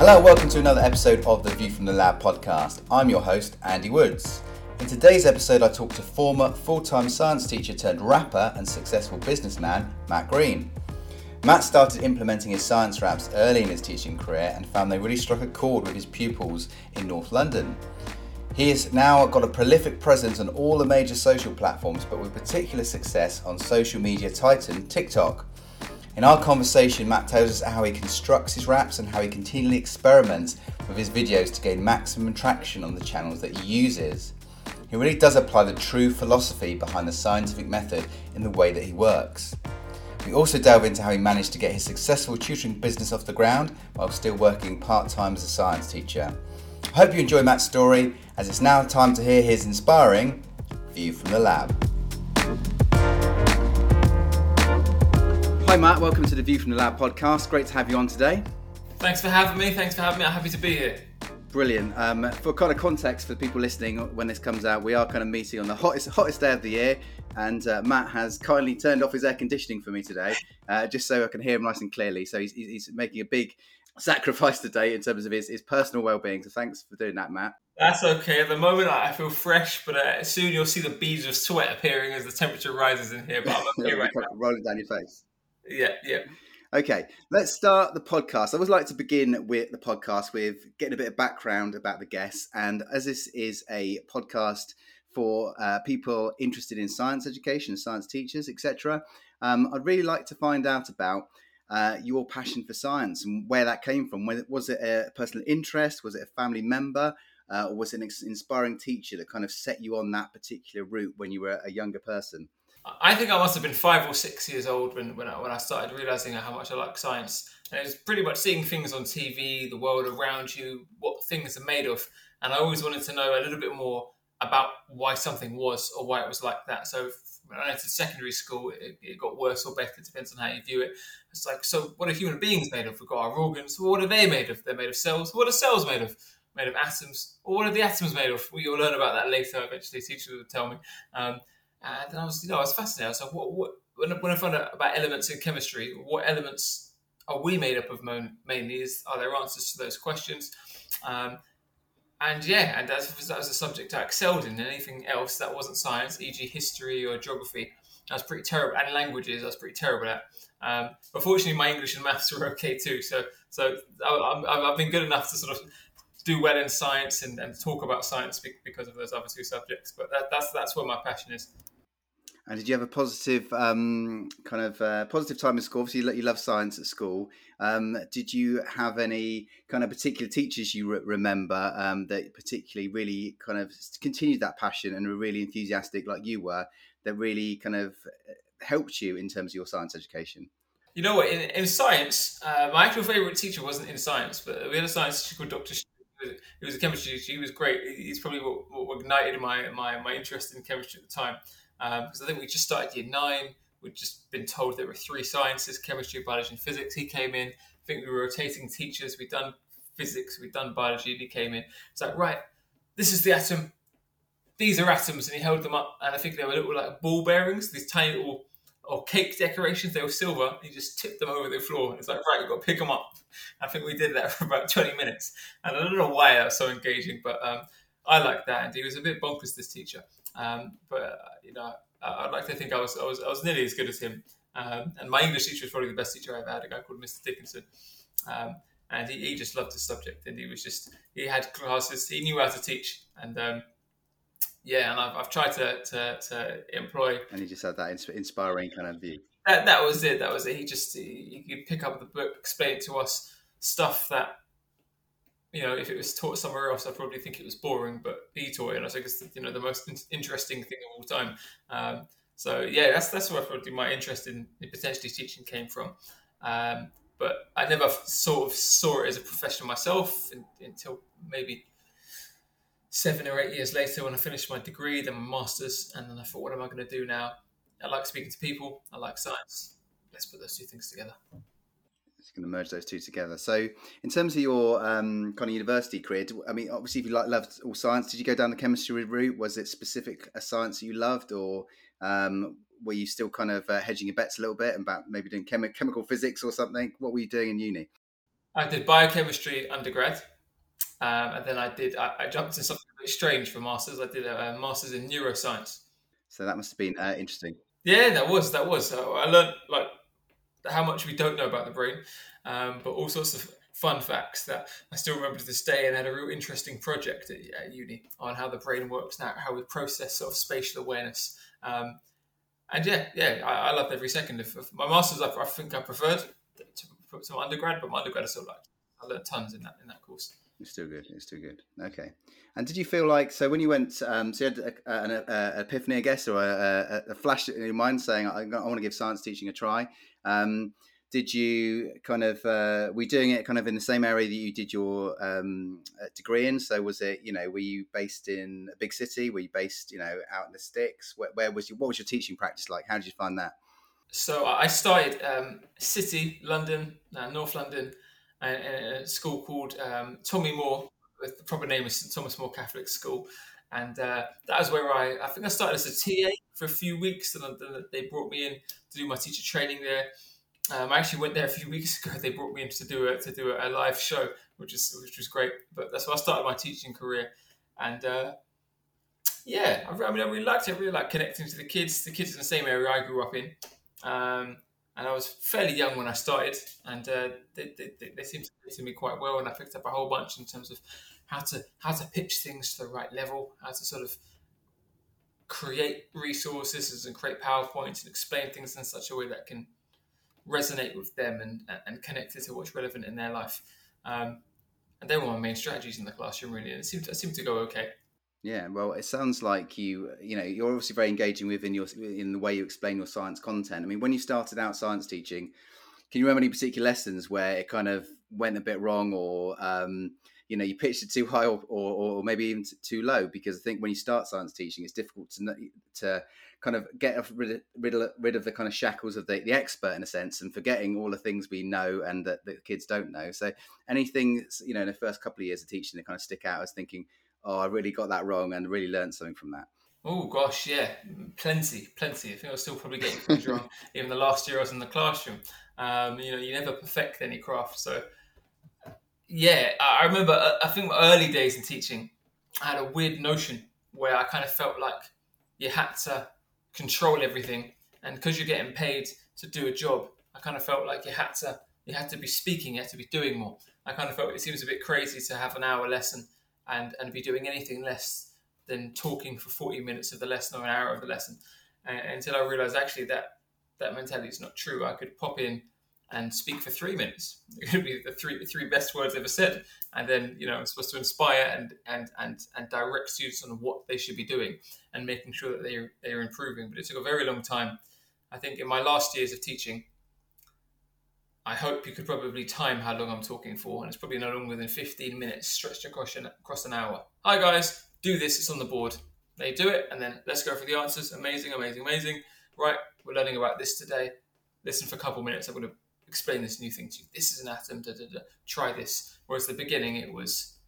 Hello, welcome to another episode of the View from the Lab podcast. I'm your host, Andy Woods. In today's episode, I talk to former full time science teacher turned rapper and successful businessman, Matt Green. Matt started implementing his science raps early in his teaching career and found they really struck a chord with his pupils in North London. He has now got a prolific presence on all the major social platforms, but with particular success on social media titan TikTok. In our conversation, Matt tells us how he constructs his raps and how he continually experiments with his videos to gain maximum traction on the channels that he uses. He really does apply the true philosophy behind the scientific method in the way that he works. We also delve into how he managed to get his successful tutoring business off the ground while still working part time as a science teacher. I hope you enjoy Matt's story, as it's now time to hear his inspiring view from the lab. Hi, Matt. Welcome to the View from the Lab podcast. Great to have you on today. Thanks for having me. Thanks for having me. I'm happy to be here. Brilliant. Um, for kind of context for the people listening, when this comes out, we are kind of meeting on the hottest hottest day of the year, and uh, Matt has kindly turned off his air conditioning for me today, uh, just so I can hear him nice and clearly. So he's, he's making a big sacrifice today in terms of his, his personal well-being. So thanks for doing that, Matt. That's okay. At the moment, I feel fresh, but uh, soon you'll see the beads of sweat appearing as the temperature rises in here. But I'm okay right now. Rolling down your face. Yeah, yeah. Okay, let's start the podcast. I always like to begin with the podcast with getting a bit of background about the guests. And as this is a podcast for uh, people interested in science education, science teachers, etc., um, I'd really like to find out about uh, your passion for science and where that came from. Was it a personal interest? Was it a family member? Uh, or was it an inspiring teacher that kind of set you on that particular route when you were a younger person? I think I must have been five or six years old when, when, I, when I started realizing how much I like science. And it was pretty much seeing things on TV, the world around you, what things are made of. And I always wanted to know a little bit more about why something was or why it was like that. So when I entered secondary school, it, it, got worse or better, depends on how you view it. It's like, so what are human beings made of? We've got our organs. Well, what are they made of? They're made of cells. What are cells made of? Made of atoms. Or what are the atoms made of? We will learn about that later. Eventually, teachers will tell me. Um, and I was, you know, I was fascinated. I was like, what, what, when, when I found out about elements in chemistry, what elements are we made up of mainly? Is, are there answers to those questions? Um, and yeah, and that was, that was a subject I excelled in. Anything else that wasn't science, e.g., history or geography, I was pretty terrible. And languages, I was pretty terrible at. Um, but fortunately, my English and maths were okay too. So, so I, have been good enough to sort of do well in science and, and talk about science because of those other two subjects. But that, that's that's where my passion is. And did you have a positive um, kind of uh, positive time in school? Obviously, you, you love science at school. Um, did you have any kind of particular teachers you re- remember um, that particularly really kind of continued that passion and were really enthusiastic, like you were, that really kind of uh, helped you in terms of your science education? You know what? In, in science, uh, my actual favorite teacher wasn't in science, but we had a science teacher called Dr. He was a chemistry teacher. He was great. He's probably what, what ignited my, my, my interest in chemistry at the time um, because I think we just started year nine. We'd just been told there were three sciences: chemistry, biology, and physics. He came in. I think we were rotating teachers. We'd done physics, we'd done biology, and he came in. It's like, right, this is the atom. These are atoms, and he held them up, and I think they were little like ball bearings, these tiny little or cake decorations. They were silver. He just tipped them over the floor. It's like, right, we've got to pick them up. I think we did that for about 20 minutes. And I don't know why that was so engaging, but um, I liked that. And he was a bit bonkers, this teacher. Um, but uh, you know, I'd like to think I was I was, I was nearly as good as him. Um, and my English teacher was probably the best teacher I ever had. A guy called Mr. Dickinson, um, and he, he, just loved the subject. And he was just he had classes. He knew how to teach. And um, yeah, and I've, I've tried to, to, to employ. And he just had that inspiring kind of view. That, that was it. That was it. He just he, he could pick up the book, explain to us stuff that you know, if it was taught somewhere else, I'd probably think it was boring, but he taught it, and I think it's you know the most interesting thing of all time. Um, so yeah, that's that's where probably my interest in, in potentially teaching came from. Um, but I never sort of saw it as a profession myself in, until maybe seven or eight years later when I finished my degree, then my masters, and then I thought, what am I going to do now? I like speaking to people. I like science. Let's put those two things together going to merge those two together. So, in terms of your um, kind of university career, I mean, obviously, if you loved all science, did you go down the chemistry route? Was it specific a science you loved, or um, were you still kind of uh, hedging your bets a little bit about maybe doing chemi- chemical physics or something? What were you doing in uni? I did biochemistry undergrad, um, and then I did. I, I, jumped into something a bit strange for masters. I did a, a master's in neuroscience. So that must have been uh, interesting. Yeah, that was that was. Uh, I learned like how much we don't know about the brain, um, but all sorts of fun facts that I still remember to this day, and had a real interesting project at, at uni on how the brain works now, how we process sort of spatial awareness. Um, and yeah, yeah, I, I loved every second of, of my masters. I, I, think I preferred to, to my undergrad, but my undergrad I still liked. I learned tons in that in that course. It's still good. It's still good. Okay. And did you feel like so when you went? Um, so you had an epiphany, I guess, or a, a, flash in your mind saying, "I, I want to give science teaching a try." Um, did you kind of uh, were doing it kind of in the same area that you did your um, uh, degree in? So was it you know were you based in a big city? Were you based you know out in the sticks? Where, where was you? What was your teaching practice like? How did you find that? So I started um, City, London, uh, North London a, a school called um, Tommy Moore. The proper name is St Thomas More Catholic School, and uh, that was where I I think I started as a TA for a few weeks, and then they brought me in to do my teacher training there. Um, I actually went there a few weeks ago. They brought me in to do a to do a live show, which is which was great. But that's where I started my teaching career, and uh, yeah, I, I, mean, I really liked it. I really like connecting to the kids. The kids in the same area I grew up in. Um, and I was fairly young when I started, and uh, they, they, they, seemed to fit me quite well, and I picked up a whole bunch in terms of how to how to pitch things to the right level, how to sort of create resources and create PowerPoints and explain things in such a way that can resonate with them and, and connect it to what's relevant in their life. Um, and they were my main strategies in the classroom, really, and it seemed to, it seemed to go okay. Yeah, well, it sounds like you, you know, you're obviously very engaging within your in the way you explain your science content. I mean, when you started out science teaching, can you remember any particular lessons where it kind of went a bit wrong, or um, you know, you pitched it too high, or, or, or maybe even too low? Because I think when you start science teaching, it's difficult to to kind of get rid of, rid of, rid of the kind of shackles of the, the expert in a sense, and forgetting all the things we know and that the kids don't know. So, anything you know in the first couple of years of teaching that kind of stick out as thinking oh, I really got that wrong and really learned something from that? Oh gosh, yeah, plenty, plenty. I think I was still probably getting things wrong even the last year I was in the classroom. Um, you know, you never perfect any craft. So, yeah, I remember. Uh, I think my early days in teaching, I had a weird notion where I kind of felt like you had to control everything, and because you're getting paid to do a job, I kind of felt like you had to you had to be speaking, you had to be doing more. I kind of felt it seems a bit crazy to have an hour lesson and and be doing anything less than talking for 40 minutes of the lesson or an hour of the lesson uh, until I realized actually that that mentality is not true. I could pop in and speak for three minutes. It could be the three three best words ever said, and then you know I'm supposed to inspire and and and and direct students on what they should be doing and making sure that they they are improving. But it took a very long time. I think in my last years of teaching, I hope you could probably time how long I'm talking for, and it's probably no longer than 15 minutes stretched across an, across an hour. Hi guys, do this, it's on the board. They do it, and then let's go for the answers. Amazing, amazing, amazing. Right, we're learning about this today. Listen for a couple minutes, I'm going to explain this new thing to you. This is an atom, da, da, da. try this. Whereas the beginning, it was,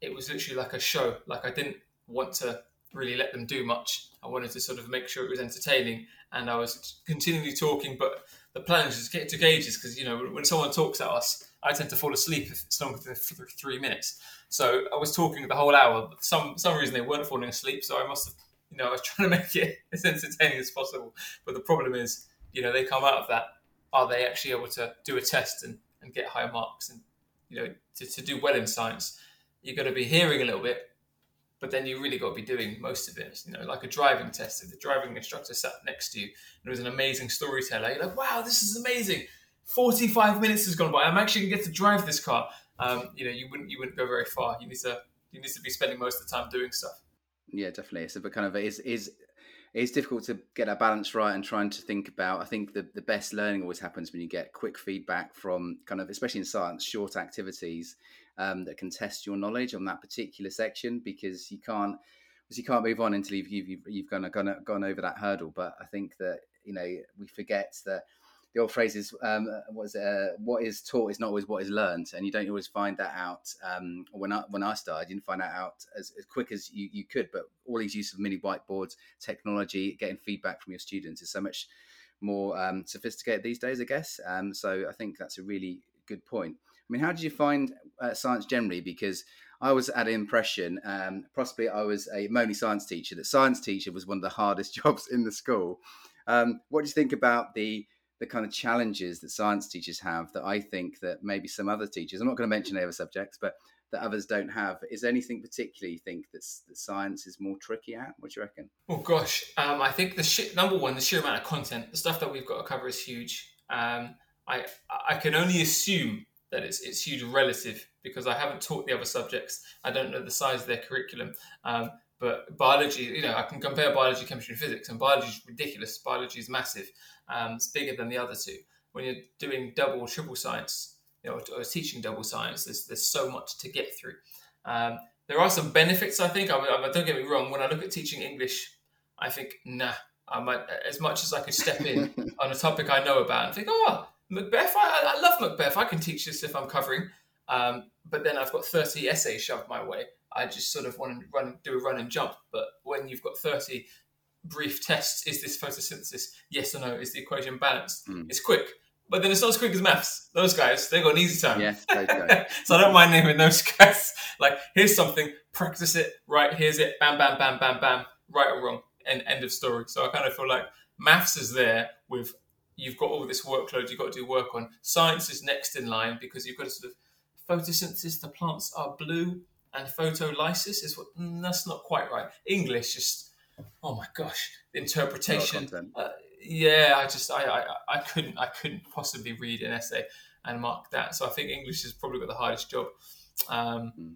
it was literally like a show. Like I didn't want to really let them do much. I wanted to sort of make sure it was entertaining, and I was continually talking, but the plan is get to gauges because you know when someone talks at us, I tend to fall asleep if it's longer than three minutes. So I was talking the whole hour. But some some reason they weren't falling asleep, so I must have you know I was trying to make it as entertaining as possible. But the problem is, you know, they come out of that. Are they actually able to do a test and, and get higher marks? And you know, to, to do well in science, you've got to be hearing a little bit, but then you really got to be doing most of it. You know, like a driving test. If the driving instructor sat next to you and it was an amazing storyteller, you're like, wow, this is amazing. 45 minutes has gone by. I'm actually gonna get to drive this car. Um, you know, you wouldn't you wouldn't go very far. You need to you need to be spending most of the time doing stuff. Yeah, definitely. So, but kind of is is it's difficult to get that balance right and trying to think about. I think the the best learning always happens when you get quick feedback from kind of, especially in science, short activities um, that can test your knowledge on that particular section because you can't because you can't move on until you've you've, you've gone, gone gone over that hurdle. But I think that you know we forget that the old phrase is um, was uh, what is taught is not always what is learned, and you don't always find that out. Um, when I when I started, I didn't find that out as, as quick as you, you could. But all these use of mini whiteboards, technology, getting feedback from your students is so much more um, sophisticated these days, I guess. Um, so I think that's a really good point. Mean, how did you find uh, science generally? Because I was at an impression, um, possibly I was a only science teacher, that science teacher was one of the hardest jobs in the school. Um, what do you think about the the kind of challenges that science teachers have that I think that maybe some other teachers, I'm not going to mention any other subjects, but that others don't have. Is there anything particularly you think that's, that science is more tricky at? What do you reckon? Oh gosh, um, I think the sh- number one, the sheer amount of content, the stuff that we've got to cover is huge. Um, I I can only assume that it's it's huge relative because I haven't taught the other subjects. I don't know the size of their curriculum. Um, but biology, you know, I can compare biology, chemistry, and physics, and biology is ridiculous. Biology is massive. Um, it's bigger than the other two. When you're doing double or triple science, you know, or, teaching double science, there's there's so much to get through. Um, there are some benefits, I think. I, I, don't get me wrong. When I look at teaching English, I think, nah, I might, as much as I could step in on a topic I know about and think, oh, Macbeth, I, I love Macbeth. I can teach this if I'm covering. Um, but then I've got 30 essays shoved my way. I just sort of want to run, do a run and jump. But when you've got 30 brief tests, is this photosynthesis? Yes or no? Is the equation balanced? Mm. It's quick. But then it's not as quick as maths. Those guys, they got an easy time. Yeah, okay. so I don't mind naming those guys. Like, here's something, practice it, right? Here's it, bam, bam, bam, bam, bam, right or wrong, and end of story. So I kind of feel like maths is there with you've got all this workload you've got to do work on. Science is next in line because you've got to sort of photosynthesis. The plants are blue, and photolysis is what mm, that's not quite right. English just oh my gosh, interpretation. Uh, yeah, I just I, I I couldn't I couldn't possibly read an essay and mark that. So I think English has probably got the hardest job. Um, mm.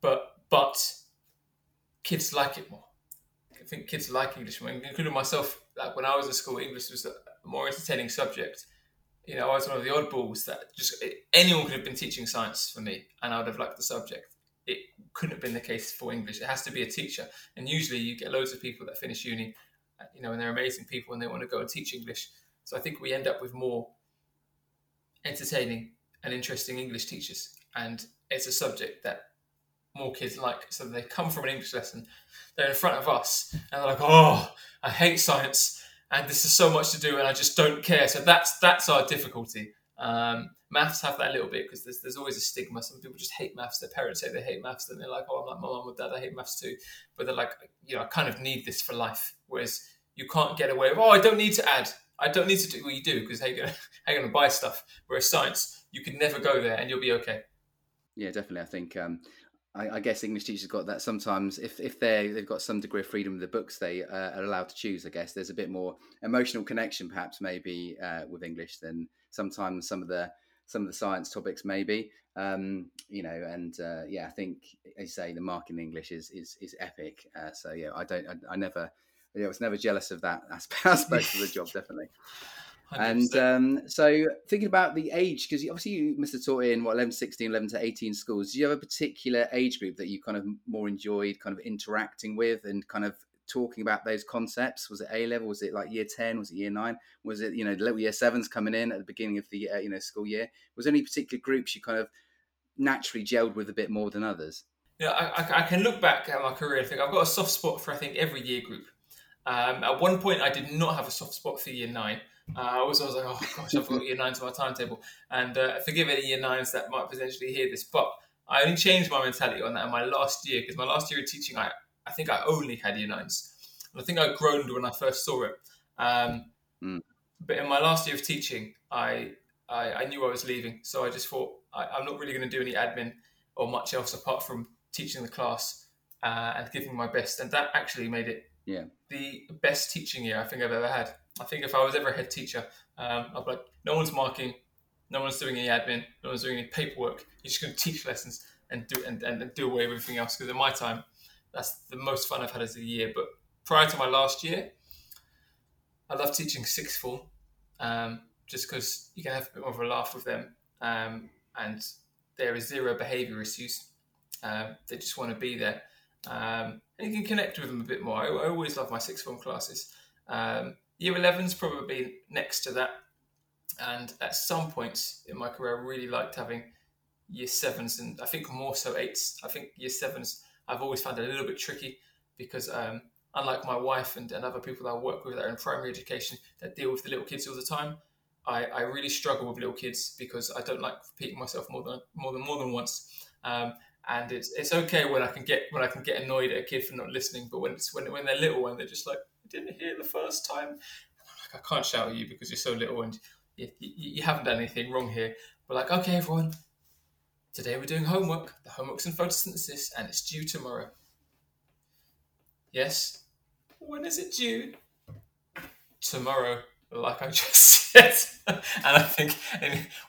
But but kids like it more. I think kids like English more, including myself. Like when I was at school, English was more entertaining subject. You know, I was one of the oddballs that just anyone could have been teaching science for me, and I would have liked the subject. It couldn't have been the case for English. It has to be a teacher, and usually you get loads of people that finish uni uh, you know, and they're amazing people and they want to go and teach English. So I think we end up with more entertaining and interesting English teachers. And it's a subject that more kids like. So they come from an English lesson, they're in front of us, and they're like, "Oh, I hate science, and this is so much to do, and I just don't care." So that's that's our difficulty. Um, maths have that little bit because there's, there's always a stigma. Some people just hate maths. Their parents say they hate maths, and they're like, "Oh, I'm like my mom or dad. I hate maths too." But they're like, you know, I kind of need this for life. Whereas you can't get away with, oh, I don't need to add. I don't need to do what you do because how you gonna you gonna buy stuff? Whereas science, you can never go there and you'll be okay. Yeah, definitely. I think um, I, I, guess English teachers got that sometimes if if they they've got some degree of freedom with the books they uh, are allowed to choose. I guess there's a bit more emotional connection perhaps maybe uh, with English than sometimes some of the some of the science topics maybe um, you know and uh, yeah I think as you say the mark in English is is is epic. Uh, so yeah, I don't I, I never yeah, I was never jealous of that aspect of the job, definitely. 100%. And um, so, thinking about the age, because obviously you must have taught in what 11 to 16, 11 to 18 schools. Do you have a particular age group that you kind of more enjoyed kind of interacting with and kind of talking about those concepts? Was it A level? Was it like year 10? Was it year nine? Was it, you know, the little year sevens coming in at the beginning of the, uh, you know, school year? Was there any particular groups you kind of naturally gelled with a bit more than others? Yeah, I, I, can look back at my career and think I've got a soft spot for, I think, every year group. Um, at one point, I did not have a soft spot for year nine. Uh, I was like, oh gosh, I've got year nine to my timetable. And uh, forgive any year nines that might potentially hear this, but I only changed my mentality on that in my last year because my last year of teaching, I, I think I only had year nines. And I think I groaned when I first saw it. Um, mm. But in my last year of teaching, I, I, I knew I was leaving. So I just thought, I, am not really going to do any admin or much else apart from teaching the class uh, and giving my best. And that actually made it yeah. the best teaching year I think I've ever had. I think if I was ever a head teacher, um, I'd be like, no one's marking, no one's doing any admin, no one's doing any paperwork. You're just going to teach lessons and do and, and, do away with everything else. Because in my time, that's the most fun I've had as a year. But prior to my last year, I love teaching sixth form, um, just because you can have a bit more of a laugh with them, um, and there is zero behaviour issues. Um, they just want to be there. Um, and you can connect with them a bit more. I, I always love my sixth form classes. Year 11's probably next to that. And at some points in my career, I really liked having year sevens and I think more so eights. I think year sevens I've always found a little bit tricky because um, unlike my wife and, and other people that I work with that are in primary education that deal with the little kids all the time, I, I really struggle with little kids because I don't like repeating myself more than more than more than once. Um, and it's it's okay when I can get when I can get annoyed at a kid for not listening, but when it's when when they're little and they're just like didn't hear the first time, like, I can't shout at you because you're so little and you, you, you haven't done anything wrong here. We're like, okay, everyone, today we're doing homework. The homework's in photosynthesis and it's due tomorrow. Yes. When is it due? Tomorrow, like I just said. and I think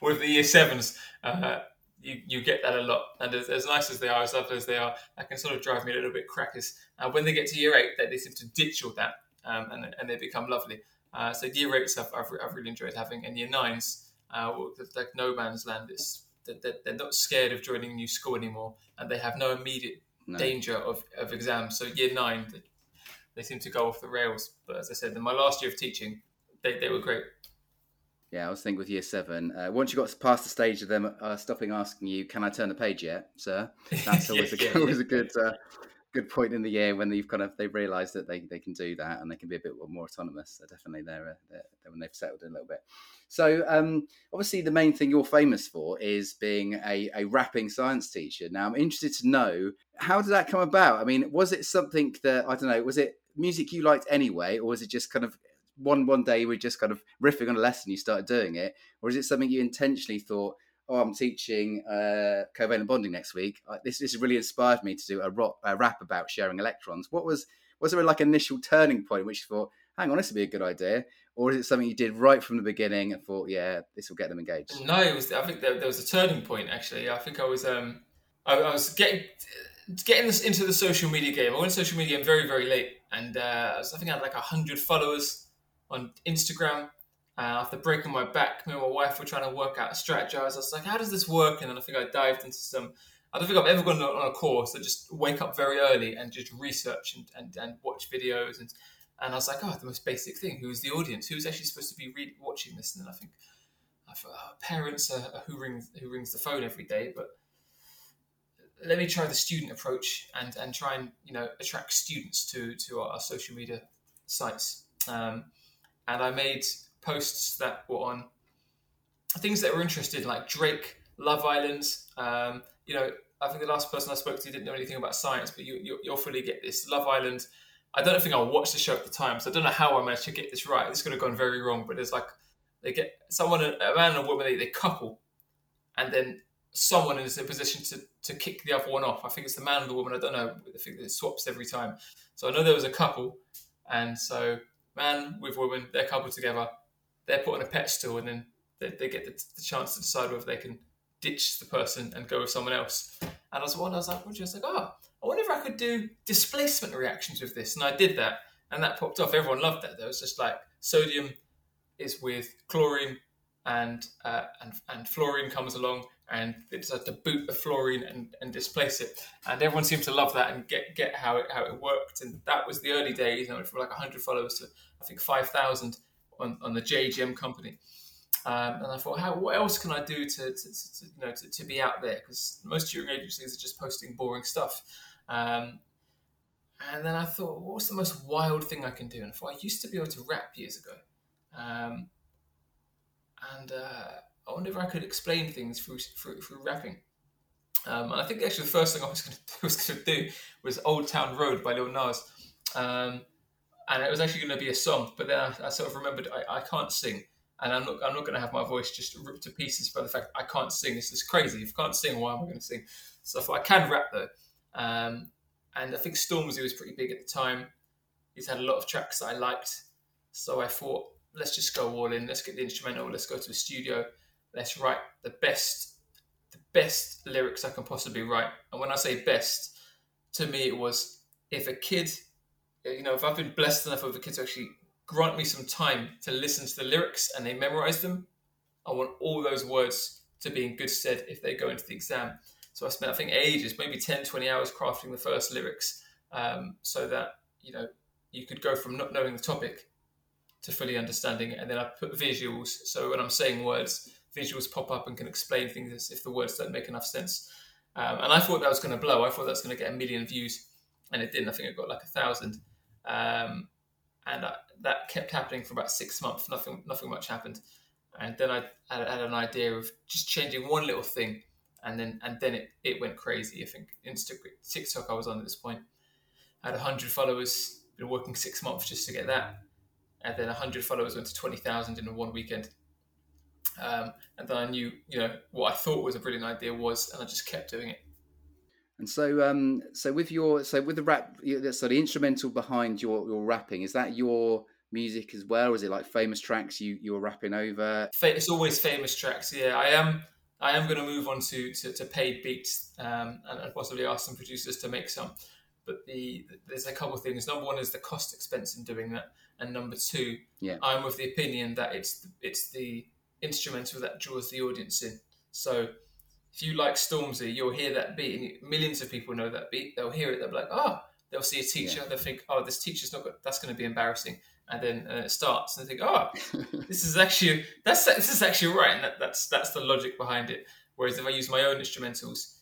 with the year sevens, uh, you, you get that a lot. And as, as, nice as they are, as lovely as they are, that can sort of drive me a little bit crackers. Uh, when they get to year eight, they, they seem to ditch all that um, and, and they become lovely. Uh, so year eights I've, I've, I've, really enjoyed having, and year nines, uh, like no man's land. Is that they're not scared of joining a new school anymore, and they have no immediate no. danger of, of exams. So year nine, they, they seem to go off the rails. But as I said, in my last year of teaching, they, they were great. Yeah, I was thinking with year seven. Uh, once you got past the stage of them uh, stopping asking you, "Can I turn the page yet, sir?" That's always yeah, a, yeah, always yeah. a good uh, good point in the year when they've kind of they've realised that they, they can do that and they can be a bit more autonomous. Definitely they're, uh, they're, they're when they've settled in a little bit. So um, obviously the main thing you're famous for is being a, a rapping science teacher. Now I'm interested to know how did that come about? I mean, was it something that I don't know? Was it music you liked anyway, or was it just kind of one one day you were just kind of riffing on a lesson, you started doing it, or is it something you intentionally thought? Oh, I'm teaching uh, covalent bonding next week. This this really inspired me to do a, rock, a rap about sharing electrons. What was was there like initial turning point which you thought, hang on, this would be a good idea, or is it something you did right from the beginning and thought, yeah, this will get them engaged? No, it was. I think there, there was a turning point actually. I think I was um, I, I was getting getting this into the social media game. I went social media very very late, and uh, I think I had like hundred followers on Instagram. Uh, after breaking my back, me and my wife were trying to work out, a strategize. I was like, how does this work? And then I think I dived into some. I don't think I've ever gone on a course that just wake up very early and just research and, and, and watch videos. And, and I was like, oh, the most basic thing. Who's the audience? Who's actually supposed to be read, watching this? And then I think, I thought, oh, parents are, are who rings who rings the phone every day, but let me try the student approach and, and try and you know attract students to to our, our social media sites. Um, and I made posts that were on things that were interested, like Drake, Love Island. Um, you know, I think the last person I spoke to didn't know anything about science, but you, you, will fully get this. Love Island. I don't think I watched the show at the time, so I don't know how I managed to get this right. This could have gone very wrong, but it's like they get someone, a man and a woman, they, they couple, and then someone is in a position to, to kick the other one off. I think it's the man or the woman. I don't know. I think it swaps every time. So I know there was a couple, and so man with woman, they're coupled together, they're put on a pet pedestal, and then they, they get the, the, chance to decide whether they can ditch the person and go with someone else. And I was wondering, I was like, I was like, oh, I wonder if I could do displacement reactions with this. And I did that, and that popped off. Everyone loved that. There was just like sodium is with chlorine, and uh, and and fluorine comes along, and they decided to boot the fluorine and, and displace it. And everyone seemed to love that and get get how it how it worked. And that was the early days, you know, from like hundred followers to I think five thousand on, on the JGM company. Um, and I thought, how what else can I do to, to, to, you know to, to, be out there? Because most tutoring agencies are just posting boring stuff. Um, and then I thought, what's the most wild thing I can do? And I thought I used to be able to rap years ago. Um, and uh, I wonder if I could explain things through through, through rapping. Um, and I think actually the first thing I was going to was going to do was Old Town Road by Lil Nas, um, and it was actually going to be a song. But then I, I sort of remembered I, I, can't sing, and I'm not I'm not going to have my voice just ripped to pieces by the fact I can't sing. It's just crazy. If I can't sing, why am I going to sing? So I thought I can rap though, um, and I think Stormzy was pretty big at the time. He's had a lot of tracks I liked, so I thought let's just go all in. Let's get the instrumental. Let's go to the studio let's write the best the best lyrics I can possibly write. And when I say best, to me it was if a kid, you know, if I've been blessed enough with a kid to actually grant me some time to listen to the lyrics and they memorize them, I want all those words to be in good stead if they go into the exam. So I spent, I think, ages, maybe 10, 20 hours crafting the first lyrics um, so that, you know, you could go from not knowing the topic to fully understanding it. And then I put visuals. So when I'm saying words, visuals pop up and can explain things if the words don't make enough sense. Um, and I thought that was going to blow. I thought that was going to get a million views, and it didn't. I think it got like a thousand. Um, and I, that kept happening for about six months. Nothing, nothing much happened. and then I had, had an idea of just changing one little thing, and then and then it, it went crazy. I think Instagram, TikTok, I was on at this point. I had hundred followers. Been working six months just to get that, and then hundred followers went to twenty thousand in one weekend. Um, and then I knew, you know, what I thought was a brilliant idea was, and I just kept doing it. And so, um, so with your, so with the rap, so the instrumental behind your your rapping, is that your music as well? Or is it like famous tracks you you were rapping over? It's always famous tracks. Yeah, I am. I am going to move on to to, to paid beats um, and possibly ask some producers to make some. But the there's a couple of things. Number one is the cost expense in doing that, and number two, yeah. I'm of the opinion that it's it's the instrumental that draws the audience in. So if you like Stormzy, you'll hear that beat, and millions of people know that beat. They'll hear it. They'll be like, "Oh," they'll see a teacher. Yeah. They'll think, "Oh, this teacher's not. Good. That's going to be embarrassing." And then uh, it starts, and they think, "Oh, this is actually that's this is actually right." And that, that's that's the logic behind it. Whereas if I use my own instrumentals,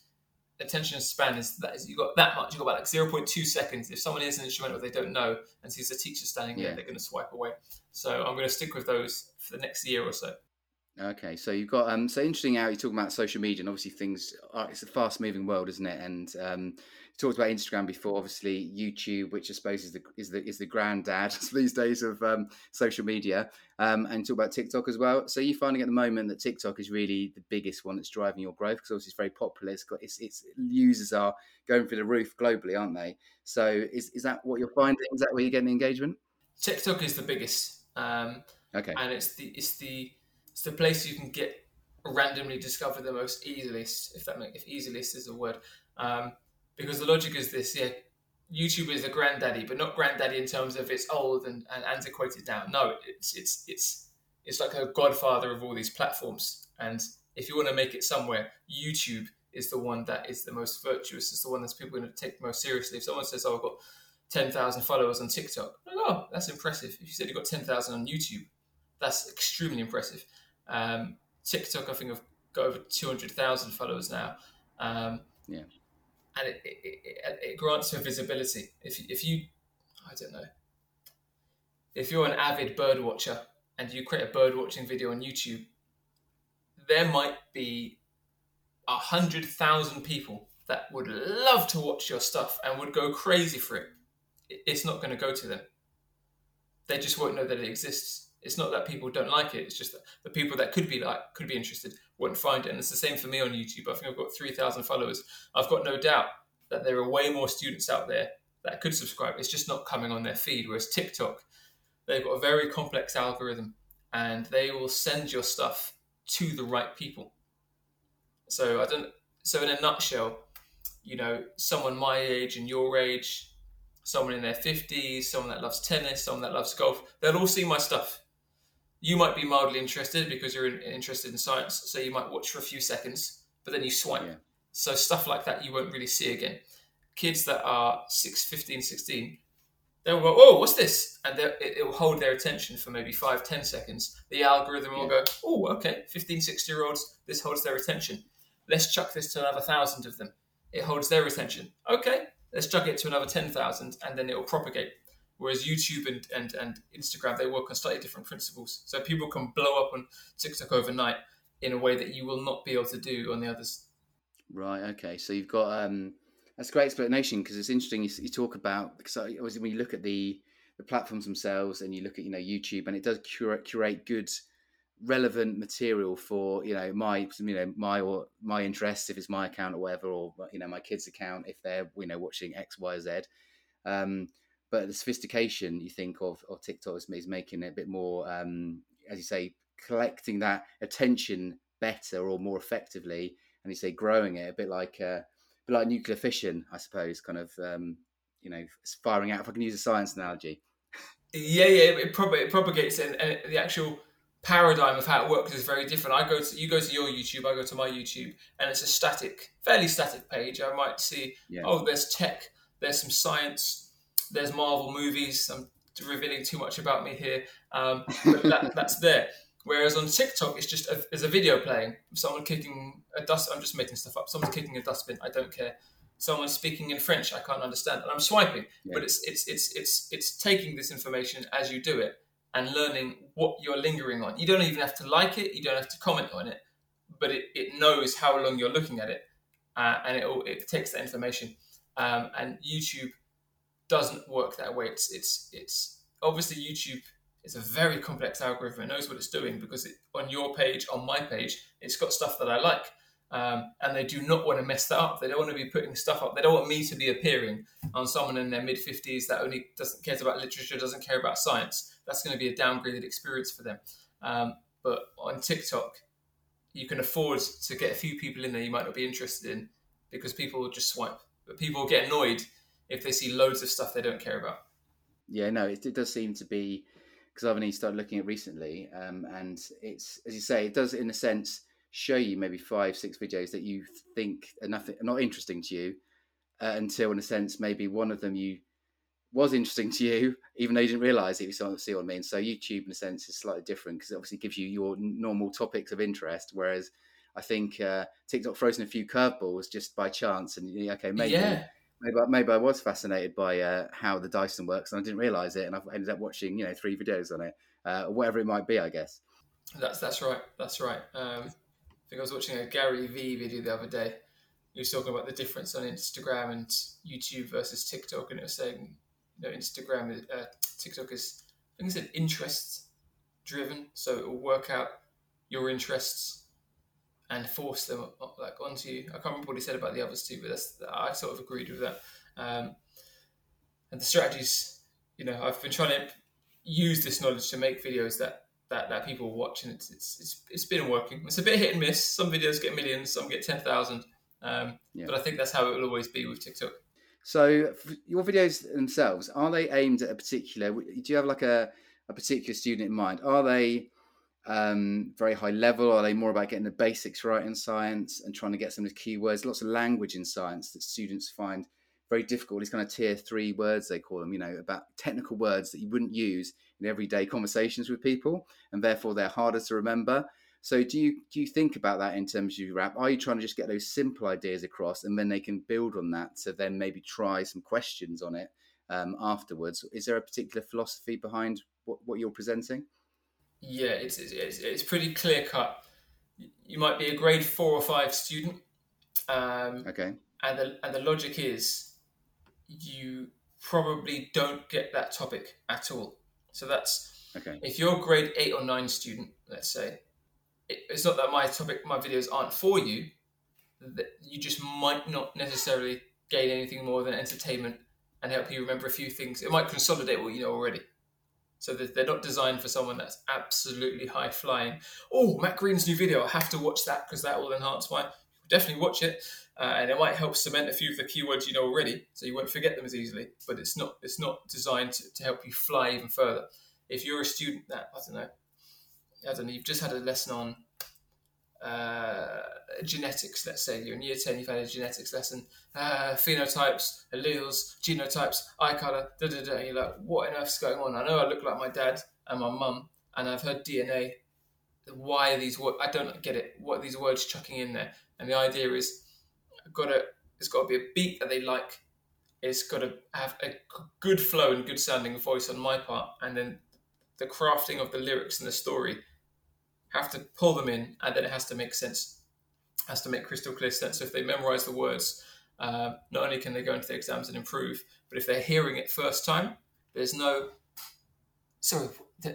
attention span is that is you got that much. You got about like zero point two seconds. If someone hears an instrumental they don't know and sees a teacher standing yeah. there, they're going to swipe away. So I'm going to stick with those for the next year or so. Okay, so you've got um, so interesting how you're talking about social media, and obviously things are, it's a fast moving world, isn't it? And um, you talked about Instagram before, obviously YouTube, which I suppose is the is the is the granddad these days of um, social media, um, and talk about TikTok as well. So you're finding at the moment that TikTok is really the biggest one that's driving your growth because obviously it's very popular. It's got its, its users are going through the roof globally, aren't they? So is is that what you're finding? Is that where you're getting the engagement? TikTok is the biggest. Um, okay, and it's the it's the it's the place you can get randomly discover the most easiest, if that if easiest is a word. Um, because the logic is this: yeah, YouTube is a granddaddy, but not granddaddy in terms of it's old and, and antiquated down. No, it's it's it's it's like a godfather of all these platforms. And if you want to make it somewhere, YouTube is the one that is the most virtuous. It's the one that people are going to take most seriously. If someone says, "Oh, I've got ten thousand followers on TikTok," oh, that's impressive. If you said you got ten thousand on YouTube, that's extremely impressive. Um, TikTok, I think, I've got over 200,000 followers now. Um, yeah. And it, it, it, it grants me visibility. If, if you, I don't know, if you're an avid bird watcher and you create a bird watching video on YouTube, there might be a hundred thousand people that would love to watch your stuff and would go crazy for it. It's not going to go to them. They just won't know that it exists. It's not that people don't like it. It's just that the people that could be like could be interested won't find it. And it's the same for me on YouTube. I think I've got three thousand followers. I've got no doubt that there are way more students out there that could subscribe. It's just not coming on their feed. Whereas TikTok, they've got a very complex algorithm, and they will send your stuff to the right people. So I don't. So in a nutshell, you know, someone my age and your age, someone in their fifties, someone that loves tennis, someone that loves golf, they'll all see my stuff you might be mildly interested because you're in, interested in science, so you might watch for a few seconds, but then you swipe. Yeah. So stuff like that you won't really see again. Kids that are 6, 15, 16, they'll go, oh, what's this? And it, it, will hold their attention for maybe five, 10 seconds. The algorithm will go, oh, okay, 15, 16 year olds, this holds their attention. Let's chuck this to another thousand of them. It holds their attention. Okay, let's chuck it to another 10,000 and then it will propagate. Whereas YouTube and, and, and Instagram, they work on slightly different principles. So people can blow up on TikTok overnight in a way that you will not be able to do on the others. Right. Okay. So you've got um, that's a great explanation because it's interesting. You, you talk about because obviously when you look at the the platforms themselves and you look at you know YouTube and it does curate curate good relevant material for you know my you know my or my interests if it's my account or whatever or you know my kids account if they're you know watching X Y Z. Um, but the sophistication you think of of TikTok is, is making it a bit more, um, as you say, collecting that attention better or more effectively, and you say growing it a bit like uh, a bit like nuclear fission, I suppose, kind of um, you know firing out. If I can use a science analogy. Yeah, yeah, it, prop- it propagates, and, and the actual paradigm of how it works is very different. I go to you go to your YouTube, I go to my YouTube, and it's a static, fairly static page. I might see, yeah. oh, there's tech, there's some science, there's Marvel movies. I'm revealing too much about me here, um, but that, that's there. Whereas on TikTok, it's just a, there's a video playing. Someone kicking a dust. I'm just making stuff up. Someone's kicking a dustbin. I don't care. Someone's speaking in French. I can't understand, and I'm swiping. Yeah. But it's it's it's it's it's taking this information as you do it, and learning what you're lingering on. You don't even have to like it, you don't have to comment on it, but it, it knows how long you're looking at it uh, and it, it takes that information. Um, and YouTube doesn't work that way. It's, it's, it's obviously YouTube is a very complex algorithm. It knows what it's doing because it, on your page, on my page, it's got stuff that I like. Um, and they do not want to mess that up. They don't want to be putting stuff up. They don't want me to be appearing on someone in their mid 50s that only doesn't cares about literature, doesn't care about science. That's going to be a downgraded experience for them. Um, but on TikTok, you can afford to get a few people in there you might not be interested in because people will just swipe. But people get annoyed if they see loads of stuff they don't care about. Yeah, no, it, it does seem to be because I've only started looking at recently, um, and it's as you say, it does in a sense show you maybe five, six videos that you think are nothing, are not interesting to you, uh, until in a sense maybe one of them you was interesting to you, even though you didn't realize it. You see what I mean? So YouTube, in a sense, is slightly different because it obviously gives you your normal topics of interest, whereas I think uh, TikTok throws in a few curveballs just by chance, and okay, maybe. Yeah. Maybe, maybe I was fascinated by uh, how the Dyson works, and I didn't realize it, and I've ended up watching, you know, three videos on it, uh, whatever it might be, I guess. That's that's right. That's right. Um, think I was watching a Gary Vee video the other day. He was talking about the difference on Instagram and YouTube versus TikTok, and it was saying, you know, Instagram, uh, TikTok is, I think said interest driven, so it will work out your interests and force them like onto you. I can't remember what he said about the others too, but that's I sort of agreed with that. Um, and the strategies, you know, I've been trying to use this knowledge to make videos that that, that people watch, and it's, it's it's it's been working. It's a bit hit and miss. Some videos get millions, some get ten thousand. Um, yeah. But I think that's how it will always be with TikTok. So your videos themselves are they aimed at a particular? Do you have like a a particular student in mind? Are they um, very high level? Are they more about getting the basics right in science and trying to get some of the keywords? Lots of language in science that students find very difficult. These kind of tier three words they call them, you know, about technical words that you wouldn't use in everyday conversations with people, and therefore they're harder to remember. So do you do you think about that in terms of your rap? Are you trying to just get those simple ideas across, and then they can build on that to then maybe try some questions on it um, afterwards? Is there a particular philosophy behind what, what you're presenting? Yeah, it's, it's it's pretty clear cut. You might be a grade four or five student. Um, okay. And the and the logic is, you probably don't get that topic at all. So that's okay. If you're a grade eight or nine student, let's say, it, it's not that my topic, my videos aren't for you. That you just might not necessarily gain anything more than entertainment and help you remember a few things. It might consolidate what you know already. So they're not designed for someone that's absolutely high flying. Oh, Matt Green's new video, I have to watch that because that will enhance my. Definitely watch it, uh, and it might help cement a few of the keywords you know already, so you won't forget them as easily. But it's not it's not designed to, to help you fly even further. If you're a student that I don't know, I don't know, you've just had a lesson on uh, genetics, let's say you're in year 10, you've had a genetics lesson, uh, phenotypes, alleles, genotypes, eye color, da da da. You're like, what on earth's going on? I know I look like my dad and my mum, and I've heard DNA. Why are these words? I don't get it. What are these words chucking in there? And the idea is, got to, it's got to be a beat that they like. It's got to have a good flow and good sounding voice on my part, and then the crafting of the lyrics and the story have to pull them in, and then it has to make sense, has to make crystal clear sense. So if they memorize the words, uh, not only can they go into the exams and improve, but if they're hearing it first time, there's no sorry the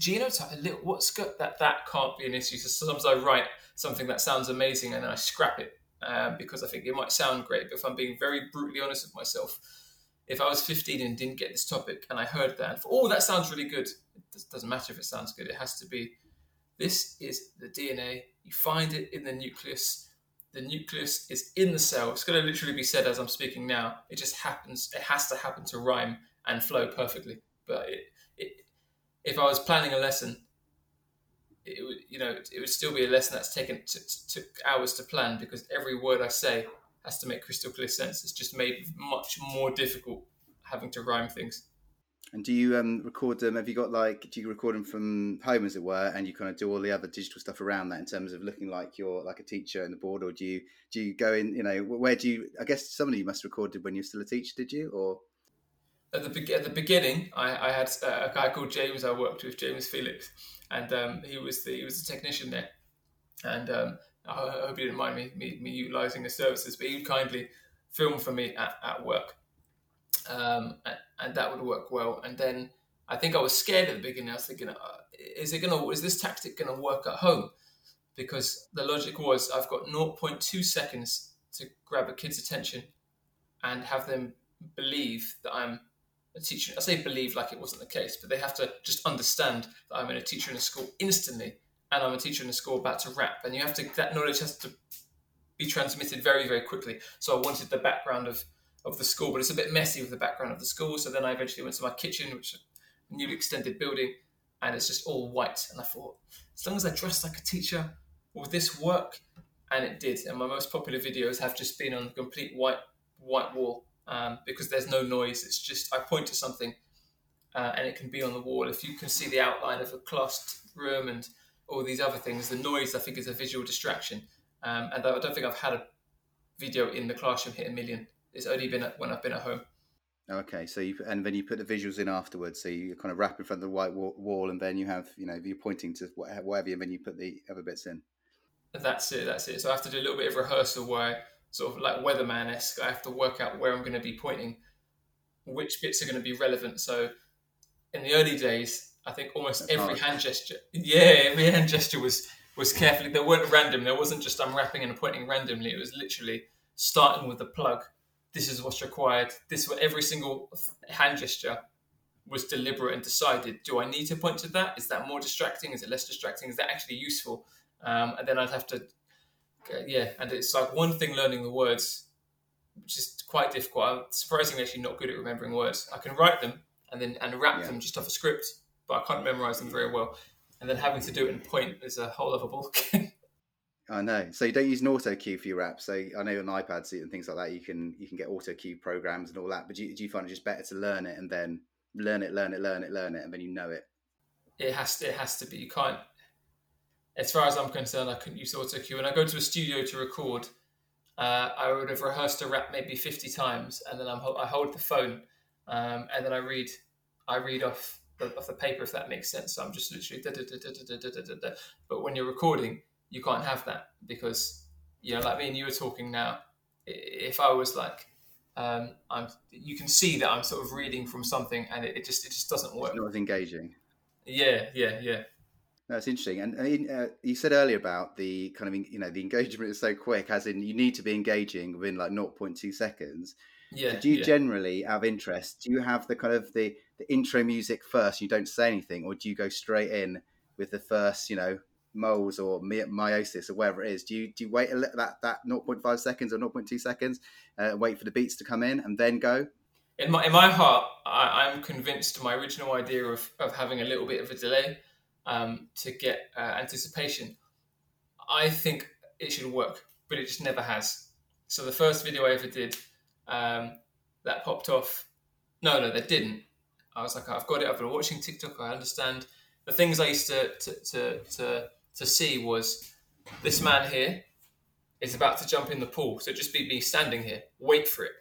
genotype. What's got that? That can't be an issue. So sometimes I write something that sounds amazing and then I scrap it uh, because I think it might sound great. But if I'm being very brutally honest with myself, if I was 15 and didn't get this topic and I heard that, and oh, that sounds really good. It doesn't matter if it sounds good. It has to be this is the DNA. You find it in the nucleus. The nucleus is in the cell. It's going to literally be said as I'm speaking now. It just happens. It has to happen to rhyme and flow perfectly. But it, it, if I was planning a lesson, it would, you know, it would still be a lesson that's taken t- t- took hours to plan because every word I say has to make crystal clear sense. It's just made much more difficult having to rhyme things. And do you um, record them? Have you got like, do you record them from home, as it were, and you kind of do all the other digital stuff around that in terms of looking like you're like a teacher in the board, or do you do you go in? You know, where do you? I guess some of you must have recorded when you're still a teacher, did you? Or at the be- at the beginning, I, I had a guy called James. I worked with James Felix, and um, he was the he was the technician there. And um, I hope you didn't mind me, me me utilizing his services, but he would kindly film for me at, at work, um, and, that would work well. And then I think I was scared at the beginning. I was thinking, uh, is it gonna is this tactic gonna work at home? Because the logic was I've got 0.2 seconds to grab a kid's attention and have them believe that I'm a teacher. I say believe like it wasn't the case, but they have to just understand that I'm a teacher in a school instantly, and I'm a teacher in a school about to rap, and you have to that knowledge has to be transmitted very very quickly. So I wanted the background of of the school, but it's a bit messy with the background of the school. So then I eventually went to my kitchen, which is a newly extended building, and it's just all white. And I thought, as long as I dress like a teacher, will this work? And it did. And my most popular videos have just been on the complete white white wall um, because there's no noise. It's just I point to something uh, and it can be on the wall. If you can see the outline of a classed room and all these other things, the noise I think is a visual distraction. Um, and I don't think I've had a video in the classroom hit a million. It's only been when I've been at home. Okay, so you and then you put the visuals in afterwards. So you kind of rap in front of the white wall, and then you have you know you're pointing to whatever, and then you put the other bits in. That's it. That's it. So I have to do a little bit of rehearsal where sort of like weatherman esque. I have to work out where I'm going to be pointing, which bits are going to be relevant. So in the early days, I think almost That's every hard. hand gesture, yeah, every hand gesture was was carefully. They weren't random. There wasn't just I'm rapping and pointing randomly. It was literally starting with the plug. This is what's required. This every single hand gesture was deliberate and decided. Do I need to point to that? Is that more distracting? Is it less distracting? Is that actually useful? Um, and then I'd have to yeah, and it's like one thing learning the words, which is quite difficult. I'm surprisingly actually not good at remembering words. I can write them and then and rap yeah. them just off a script, but I can't memorize them very well. And then having to do it in point is a whole other ballgame. I know. So you don't use an auto cue for your rap. So I know on iPads and things like that, you can you can get auto cue programs and all that. But do you, do you find it just better to learn it and then learn it, learn it, learn it, learn it, and then you know it? It has to. It has to be. You can't as far as I'm concerned, I couldn't use auto cue. When I go to a studio to record, uh, I would have rehearsed a rap maybe 50 times, and then I'm, i hold the phone, um, and then I read, I read off the, off the paper if that makes sense. So I'm just literally da, da, da, But when you're recording, you can't have that because you know, like me and you were talking now. If I was like, um, I'm, you can see that I'm sort of reading from something, and it, it just it just doesn't work. It's not as engaging. Yeah, yeah, yeah. That's interesting. And, and uh, you said earlier about the kind of, you know, the engagement is so quick, as in you need to be engaging within like 0.2 seconds. Yeah. do you yeah. generally, out of interest, do you have the kind of the, the intro music first? You don't say anything, or do you go straight in with the first, you know, moles or meiosis or whatever it is? Do you do you wait a little, that that 0.5 seconds or 0.2 seconds, uh, wait for the beats to come in, and then go? In my in my heart, I, I'm convinced my original idea of of having a little bit of a delay um, to get uh, anticipation. I think it should work, but it just never has. So the first video I ever did um, that popped off. No, no, that didn't. I was like, I've got it. I've been watching TikTok. I understand. The things I used to to to to, to see was this man here is about to jump in the pool. So just be me standing here, wait for it.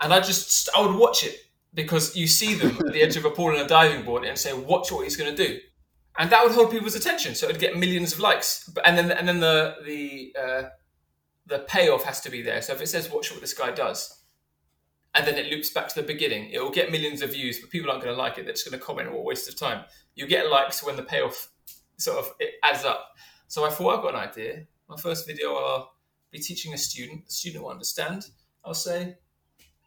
And I just I would watch it because you see them at the edge of a pool and a diving board and say, "Watch what he's going to do," and that would hold people's attention. So it'd get millions of likes. And then and then the the uh, the payoff has to be there. So if it says, "Watch what this guy does," and then it loops back to the beginning, it will get millions of views, but people aren't going to like it. They're just going to comment, "What a waste of time." You get likes when the payoff sort of it adds up. So I thought I've got an idea. My first video, I'll be teaching a student. The student will understand. I'll say,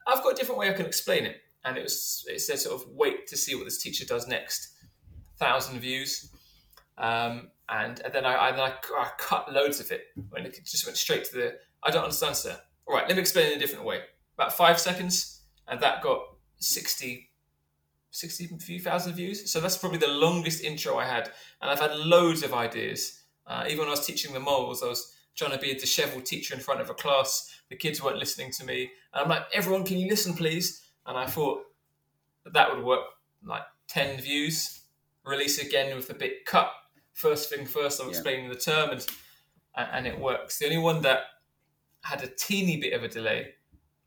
I've got a different way I can explain it and it was it said sort of wait to see what this teacher does next. Thousand views, um, and, and then I, I, I, I, cut loads of it when it just went straight to the. I don't understand, sir. All right, let me explain in a different way. About five seconds, and that got 60, 60 few thousand views. So that's probably the longest intro I had, and I've had loads of ideas. Uh, even when I was teaching the moles, I was trying to be a dishevelled teacher in front of a class. The kids weren't listening to me, and I'm like, "Everyone, can you listen, please?" and I thought that, that would work like 10 views, release again with a bit cut. First thing first, I'm yeah. explaining the term, and, and it works. The only one that had a teeny bit of a delay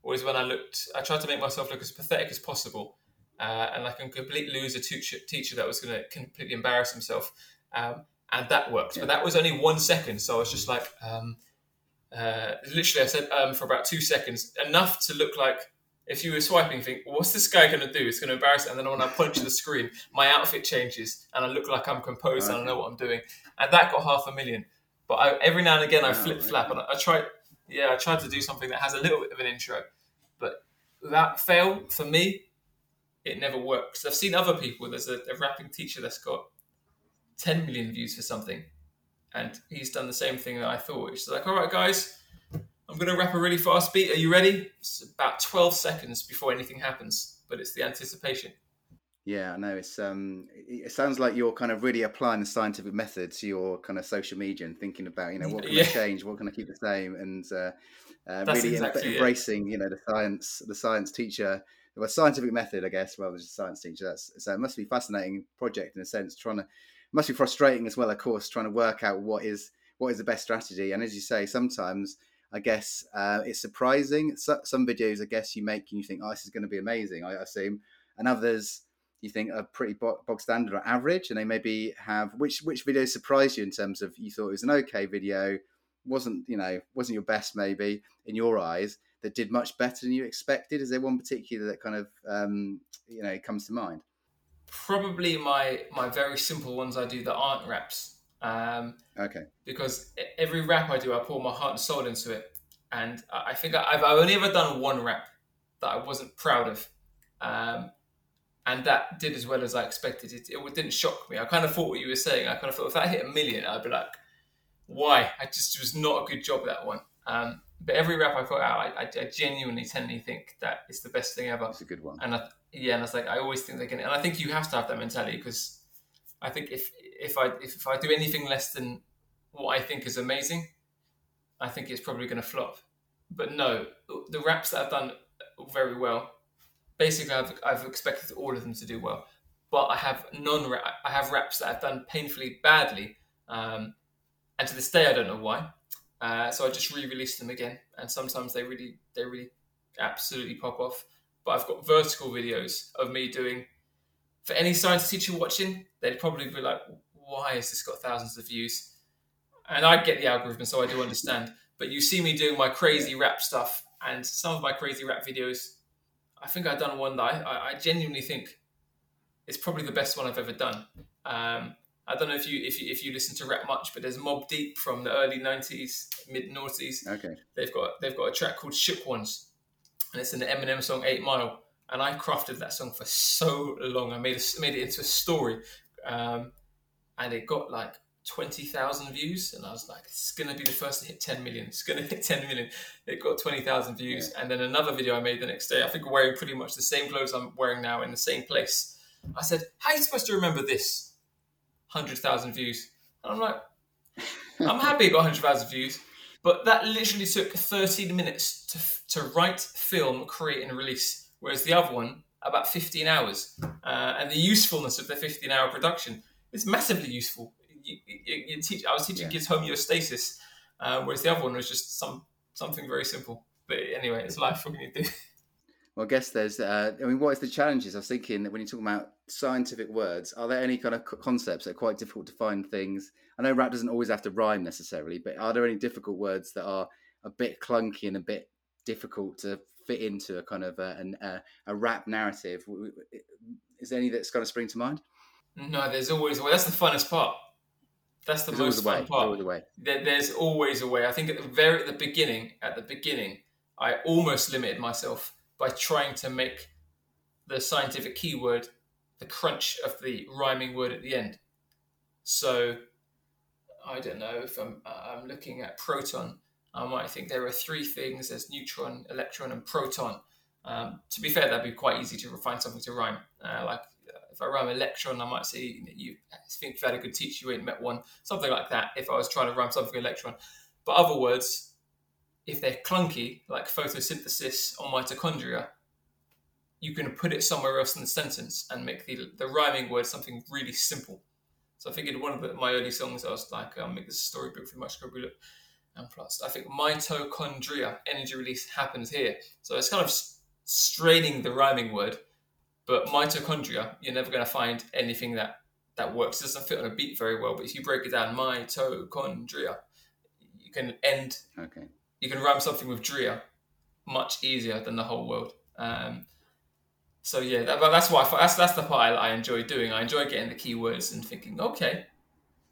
was when I looked. I tried to make myself look as pathetic as possible, uh, and like a complete loser teacher, teacher that was going to completely embarrass himself. Um, and that worked, yeah. but that was only one second. So I was just like, um, uh, literally, I said um, for about two seconds, enough to look like if you were swiping, think, what's this guy going to do? It's going to embarrass. It. And then when I punch the screen, my outfit changes and I look like I'm composed okay. and I know what I'm doing. And that got half a million. But I, every now and again, I flip flap and I, I try. Yeah, I tried to do something that has a little bit of an intro, but that fail for me, it never works. I've seen other people. There's a, a rapping teacher that's got 10 million views for something, and he's done the same thing that I thought. He's like, "All right, guys, I'm going to rap a really fast beat. Are you ready?" It's about 12 seconds before anything happens, but it's the anticipation. Yeah, I know. It's um, it sounds like you're kind of really applying the scientific method to your kind of social media and thinking about, you know, what can yeah. I change, what can I keep the same, and uh, uh, really exactly embracing, it. you know, the science, the science teacher, well, scientific method, I guess, rather than just science teacher. That's so it must be a fascinating project in a sense. Trying to must be frustrating as well, of course, trying to work out what is what is the best strategy. And as you say, sometimes I guess uh, it's surprising. So, some videos, I guess, you make and you think, oh, this is going to be amazing. I assume, and others you think are pretty bog standard or average, and they maybe have which which videos surprised you in terms of you thought it was an okay video, wasn't you know wasn't your best maybe in your eyes that did much better than you expected? Is there one particular that kind of um, you know comes to mind? Probably my my very simple ones I do that aren't raps. Um, okay. Because every rap I do, I pour my heart and soul into it, and I think I've, I've only ever done one rap that I wasn't proud of. Um, and that did as well as I expected. It, it didn't shock me. I kind of thought what you were saying. I kind of thought if that hit a million, I'd be like, why? I just was not a good job that one. Um, but every rap I put out, I, I, genuinely tend to think that it's the best thing ever. It's a good one. And I, yeah, and I was like, I always think they can, and I think you have to have that mentality because I think if if I if, if I do anything less than what I think is amazing, I think it's probably going to flop. But no, the raps that I've done very well basically I've, I've expected all of them to do well, but I have non I have raps that I've done painfully badly, um, and to this day I don't know why. Uh, so I just re-release them again, and sometimes they really they really absolutely pop off. But I've got vertical videos of me doing. For any science teacher watching, they'd probably be like, "Why has this got thousands of views?" And I get the algorithm, so I do understand. But you see me doing my crazy rap stuff, and some of my crazy rap videos I think I've done one that I, I genuinely think it's probably the best one I've ever done. Um, I don't know if you if you if you listen to rap much, but there's Mobb Deep from the early '90s, mid noughties. Okay. They've got they've got a track called "Shook Ones," and it's in the Eminem song Eight Mile. And I crafted that song for so long. I made a, made it into a story, um, and it got like 20,000 views. And I was like, it's going to be the first to hit 10 million. It's going to hit 10 million. It got 20,000 views. Yeah. And then another video I made the next day, I think wearing pretty much the same clothes I'm wearing now in the same place. I said, how are you supposed to remember this? 100,000 views. And I'm like, I'm happy it got 100,000 views. But that literally took 13 minutes to, to write, film, create, and release. Whereas the other one, about 15 hours. Uh, and the usefulness of the 15 hour production is massively useful you, you, you teach. I was teaching yeah. kids homeostasis, uh, whereas the other one was just some something very simple. But anyway, it's life. What can you do? Well, I guess there's. Uh, I mean, what is the challenges? I was thinking that when you're talking about scientific words, are there any kind of concepts that are quite difficult to find things? I know rap doesn't always have to rhyme necessarily, but are there any difficult words that are a bit clunky and a bit difficult to fit into a kind of a, a, a rap narrative? Is there any that's kind of spring to mind? No, there's always. Well, that's the funnest part. That's the there's most fun part. There's always, there, there's always a way. I think at the very at the beginning, at the beginning, I almost limited myself by trying to make the scientific keyword the crunch of the rhyming word at the end. So I don't know if I'm I'm looking at proton. I might think there are three things: there's neutron, electron, and proton. Um, to be fair, that'd be quite easy to find something to rhyme. Uh, like if I rhyme electron, I might say you think you've had a good teacher, you ain't met one, something like that. If I was trying to rhyme something electron, but other words, if they're clunky, like photosynthesis or mitochondria, you can put it somewhere else in the sentence and make the the rhyming word something really simple. So I figured one of the, my early songs, I was like, I'll make this storybook for scribble and plus, I think mitochondria, energy release, happens here. So it's kind of straining the rhyming word, but mitochondria, you're never going to find anything that that works. It doesn't fit on a beat very well, but if you break it down, mitochondria, you can end. Okay. You can rhyme something with Drea much easier than the whole world. Um, so yeah, that, that's why that's that's the part I, I, enjoy doing. I enjoy getting the keywords and thinking, okay,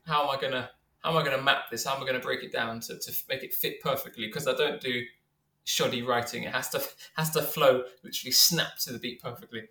how am I gonna how am I gonna map this? How am I gonna break it down to, to make it fit perfectly? Because I don't do shoddy writing. It has to has to flow, literally snap to the beat perfectly.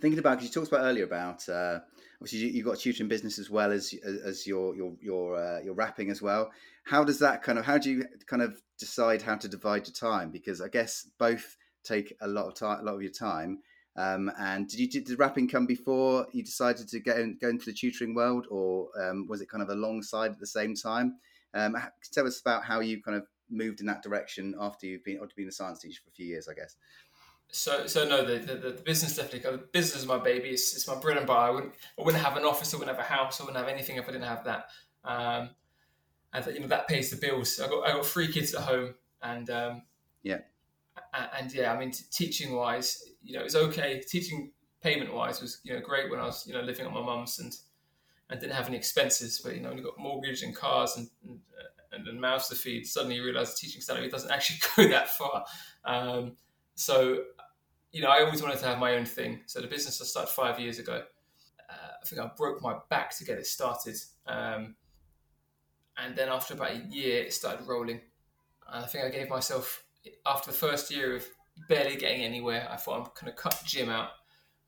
Thinking about because you talked about earlier about uh, obviously you, have got a tutoring business as well as as your your your uh, your rapping as well. How does that kind of how do you kind of decide how to divide your time? Because I guess both take a lot of time, a lot of your time. Um, and did you did the rapping come before you decided to go go into the tutoring world, or um, was it kind of alongside at the same time? Um, tell us about how you kind of moved in that direction after you've been after being a science teacher for a few years, I guess. So, so no, the, the, the business definitely. The business is my baby. It's, it's my bread and butter. I wouldn't, I wouldn't have an office. I wouldn't have a house. I wouldn't have anything if I didn't have that. Um, and you know that pays the bills. I got I got three kids at home, and um, yeah, and, and yeah, I mean, t- teaching wise, you know, it's okay. Teaching payment wise was you know great when I was you know living on my mum's and and didn't have any expenses. But you know, when you got mortgage and cars and and, and, and mouths to feed, suddenly you realise the teaching salary doesn't actually go that far. Um, so you know, I always wanted to have my own thing. So the business I started five years ago. Uh, I think I broke my back to get it started. Um, and then after about a year, it started rolling. And I think I gave myself after the first year of barely getting anywhere, I thought I'm going to cut gym out.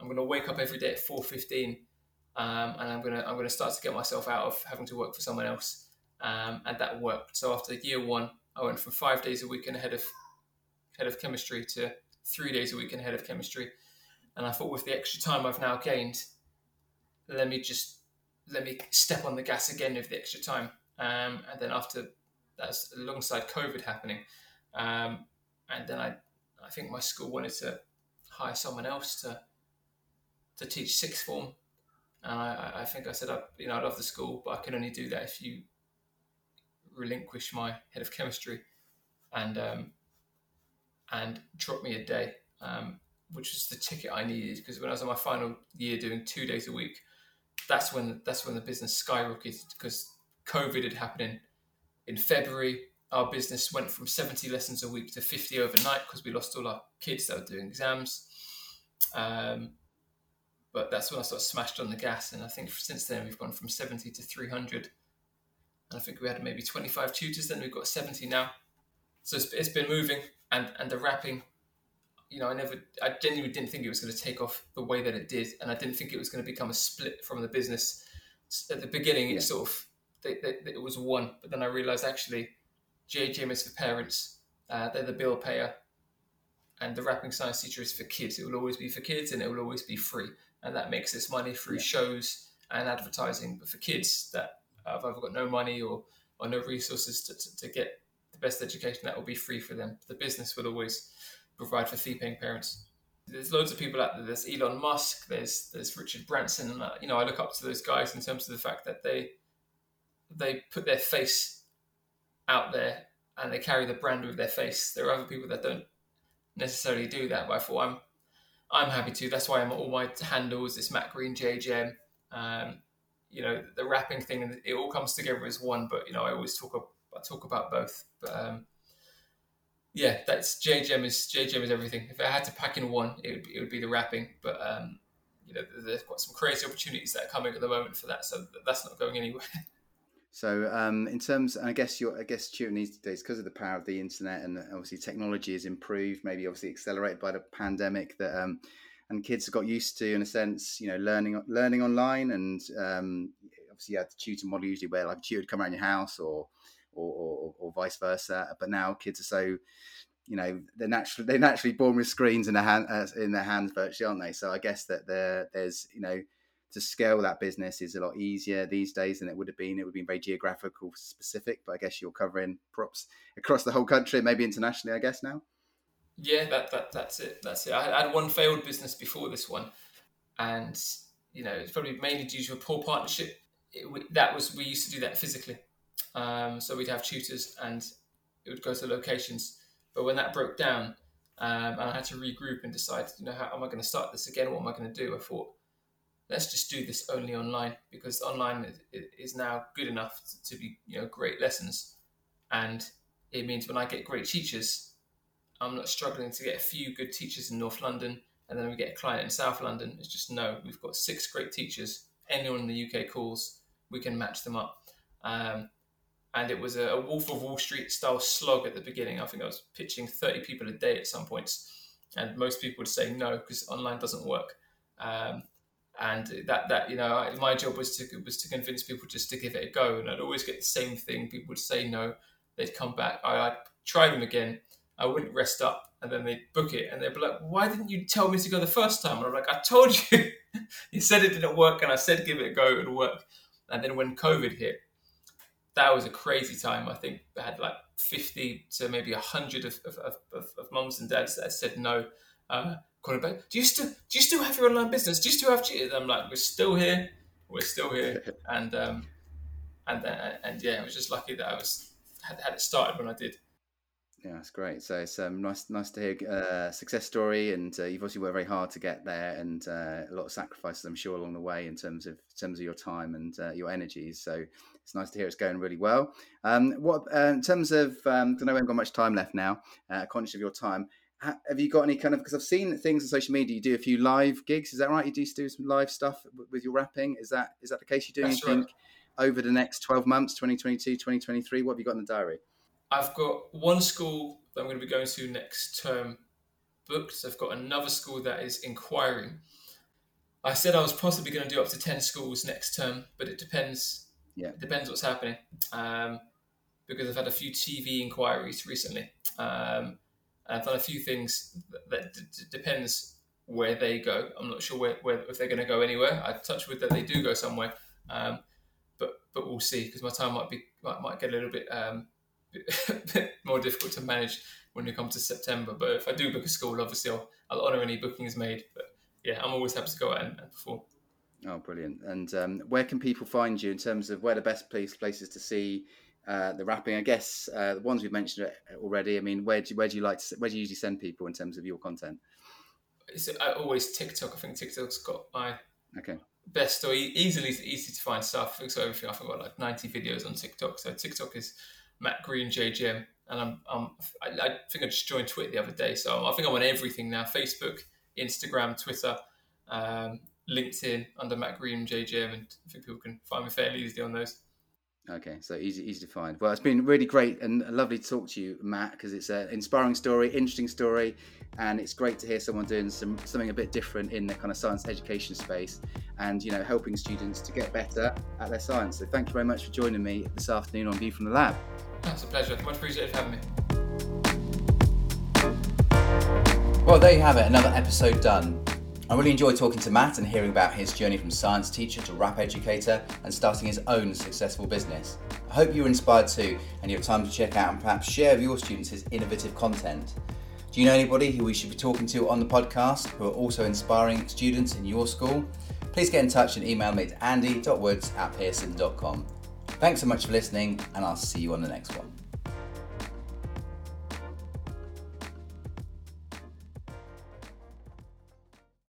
I'm going to wake up every day at 4:15, um, and I'm going to I'm to start to get myself out of having to work for someone else, um, and that worked. So after year one, I went from five days a week and head of head of chemistry to three days a week and head of chemistry, and I thought with the extra time I've now gained, let me just let me step on the gas again with the extra time, um, and then after that's alongside COVID happening. Um, and then I, I think my school wanted to hire someone else to to teach sixth form. And I, I think I said, I, you know, I love the school, but I can only do that if you relinquish my head of chemistry and um, and drop me a day, um, which was the ticket I needed because when I was in my final year doing two days a week, that's when that's when the business skyrocketed because COVID had happened in, in February our business went from 70 lessons a week to 50 overnight because we lost all our kids that were doing exams. Um, but that's when I sort of smashed on the gas. And I think since then we've gone from 70 to 300. And I think we had maybe 25 tutors, then we've got 70 now. So it's, it's been moving. And, and the rapping. you know, I never, I genuinely didn't think it was going to take off the way that it did. And I didn't think it was going to become a split from the business. At the beginning, yeah. it sort of, they, they, it was one. But then I realized actually, JGM is for parents. Uh, they're the bill payer. And the rapping science teacher is for kids. It will always be for kids and it will always be free. And that makes this money through yeah. shows and advertising. But for kids that have either got no money or, or no resources to, to, to get the best education, that will be free for them. The business will always provide for fee paying parents. There's loads of people out there. There's Elon Musk. There's there's Richard Branson. Uh, you know, I look up to those guys in terms of the fact that they they put their face out there and they carry the brand with their face. There are other people that don't necessarily do that, but I thought I'm I'm happy to. That's why I'm all my handles. It's Matt Green JGM. Um, you know the rapping thing, it all comes together as one. But you know I always talk I talk about both. But um, yeah, that's JGM is JGM is everything. If I had to pack in one, it would be, it would be the rapping. But um, you know there's got some crazy opportunities that are coming at the moment for that, so that's not going anywhere. So, um, in terms, I guess your, I guess tutoring these days because of the power of the internet and obviously technology has improved, maybe obviously accelerated by the pandemic. That um, and kids have got used to, in a sense, you know, learning learning online, and um, obviously you had the tutor model usually where like a tutor would come around your house or or, or, or vice versa. But now kids are so you know they're naturally they're naturally born with screens in their hand uh, in their hands virtually aren't they so i guess that there there's you know to scale that business is a lot easier these days than it would have been. It would have been very geographical specific, but I guess you're covering props across the whole country, maybe internationally. I guess now. Yeah, that, that that's it. That's it. I had one failed business before this one, and you know it's probably mainly due to a poor partnership. It, that was we used to do that physically. Um, so we'd have tutors and it would go to locations. But when that broke down, um, and I had to regroup and decide, you know, how am I going to start this again? What am I going to do? I thought, let's just do this only online because online is now good enough to be, you know, great lessons, and it means when I get great teachers, I'm not struggling to get a few good teachers in North London, and then we get a client in South London. It's just no, we've got six great teachers. Anyone in the UK calls, we can match them up. Um, and it was a, a, Wolf of Wall Street style slog at the beginning. I think I was pitching 30 people a day at some points, and most people would say no because online doesn't work. Um, and that that you know, my job was to was to convince people just to give it a go, and I'd always get the same thing. People would say no, they'd come back. I, would try them again. I wouldn't rest up, and then they'd book it, and they'd be like, "Why didn't you tell me to go the first time?" And I'm like, "I told you." you said it didn't work, and I said give it a go, it'll work. And then when COVID hit, that was a crazy time. I think I had like 50 to maybe 100 of, of, of, of mums and dads that said no. Uh, calling back, do you still do you still have your online business? Do you still have cheated? I'm like, we're still here, we're still here, and um, and uh, and yeah, I was just lucky that I was had, had it started when I did. Yeah, that's great. So it's um, nice, nice to hear a uh, success story, and uh, you've obviously worked very hard to get there, and uh, a lot of sacrifices, I'm sure, along the way in terms of in terms of your time and uh, your energies. So it's nice to hear it's going really well. Um, what uh, in terms of? Um, I know we haven't got much time left now. Uh, conscious of your time, have you got any kind of? Because I've seen things on social media. You do a few live gigs. Is that right? You do do some live stuff with your rapping. Is that is that the case? You're doing anything right. over the next 12 months, 2022, 2023? What have you got in the diary? I've got one school that I'm going to be going to next term booked. I've got another school that is inquiring. I said I was possibly going to do up to 10 schools next term, but it depends. Yeah. It depends what's happening. Um, because I've had a few TV inquiries recently. Um, I've done a few things that, d- depends where they go. I'm not sure where, where if they're going to go anywhere. I touch with that they do go somewhere, um, but but we'll see because my time might be might, might get a little bit um, bit more difficult to manage when it comes to September. But if I do book a school, obviously I'll, I'll honour any bookings made. But yeah, I'm always happy to go out and, and perform. Oh, brilliant! And um, where can people find you in terms of where the best place places to see uh, the rapping. I guess uh, the ones we've mentioned already. I mean, where do where do you like to, where do you usually send people in terms of your content? It's I always TikTok. I think TikTok's got my okay best or easily easy to find stuff. So everything I've got like 90 videos on TikTok. So TikTok is Matt Green JGM, and I'm, I'm I, I, think I just joined Twitter the other day, so I think I'm on everything now: Facebook, Instagram, Twitter, um, LinkedIn under Matt Green JGM, and I think people can find me fairly easily on those. Okay, so easy, easy to find. Well, it's been really great and lovely to talk to you, Matt, because it's an inspiring story, interesting story, and it's great to hear someone doing some something a bit different in the kind of science education space, and you know, helping students to get better at their science. So, thank you very much for joining me this afternoon on View from the Lab. That's a pleasure. Much appreciated for having me. Well, there you have it, another episode done. I really enjoyed talking to Matt and hearing about his journey from science teacher to rap educator and starting his own successful business. I hope you were inspired too and you have time to check out and perhaps share with your students his innovative content. Do you know anybody who we should be talking to on the podcast who are also inspiring students in your school? Please get in touch and email me at andy.woods at pearson.com. Thanks so much for listening, and I'll see you on the next one.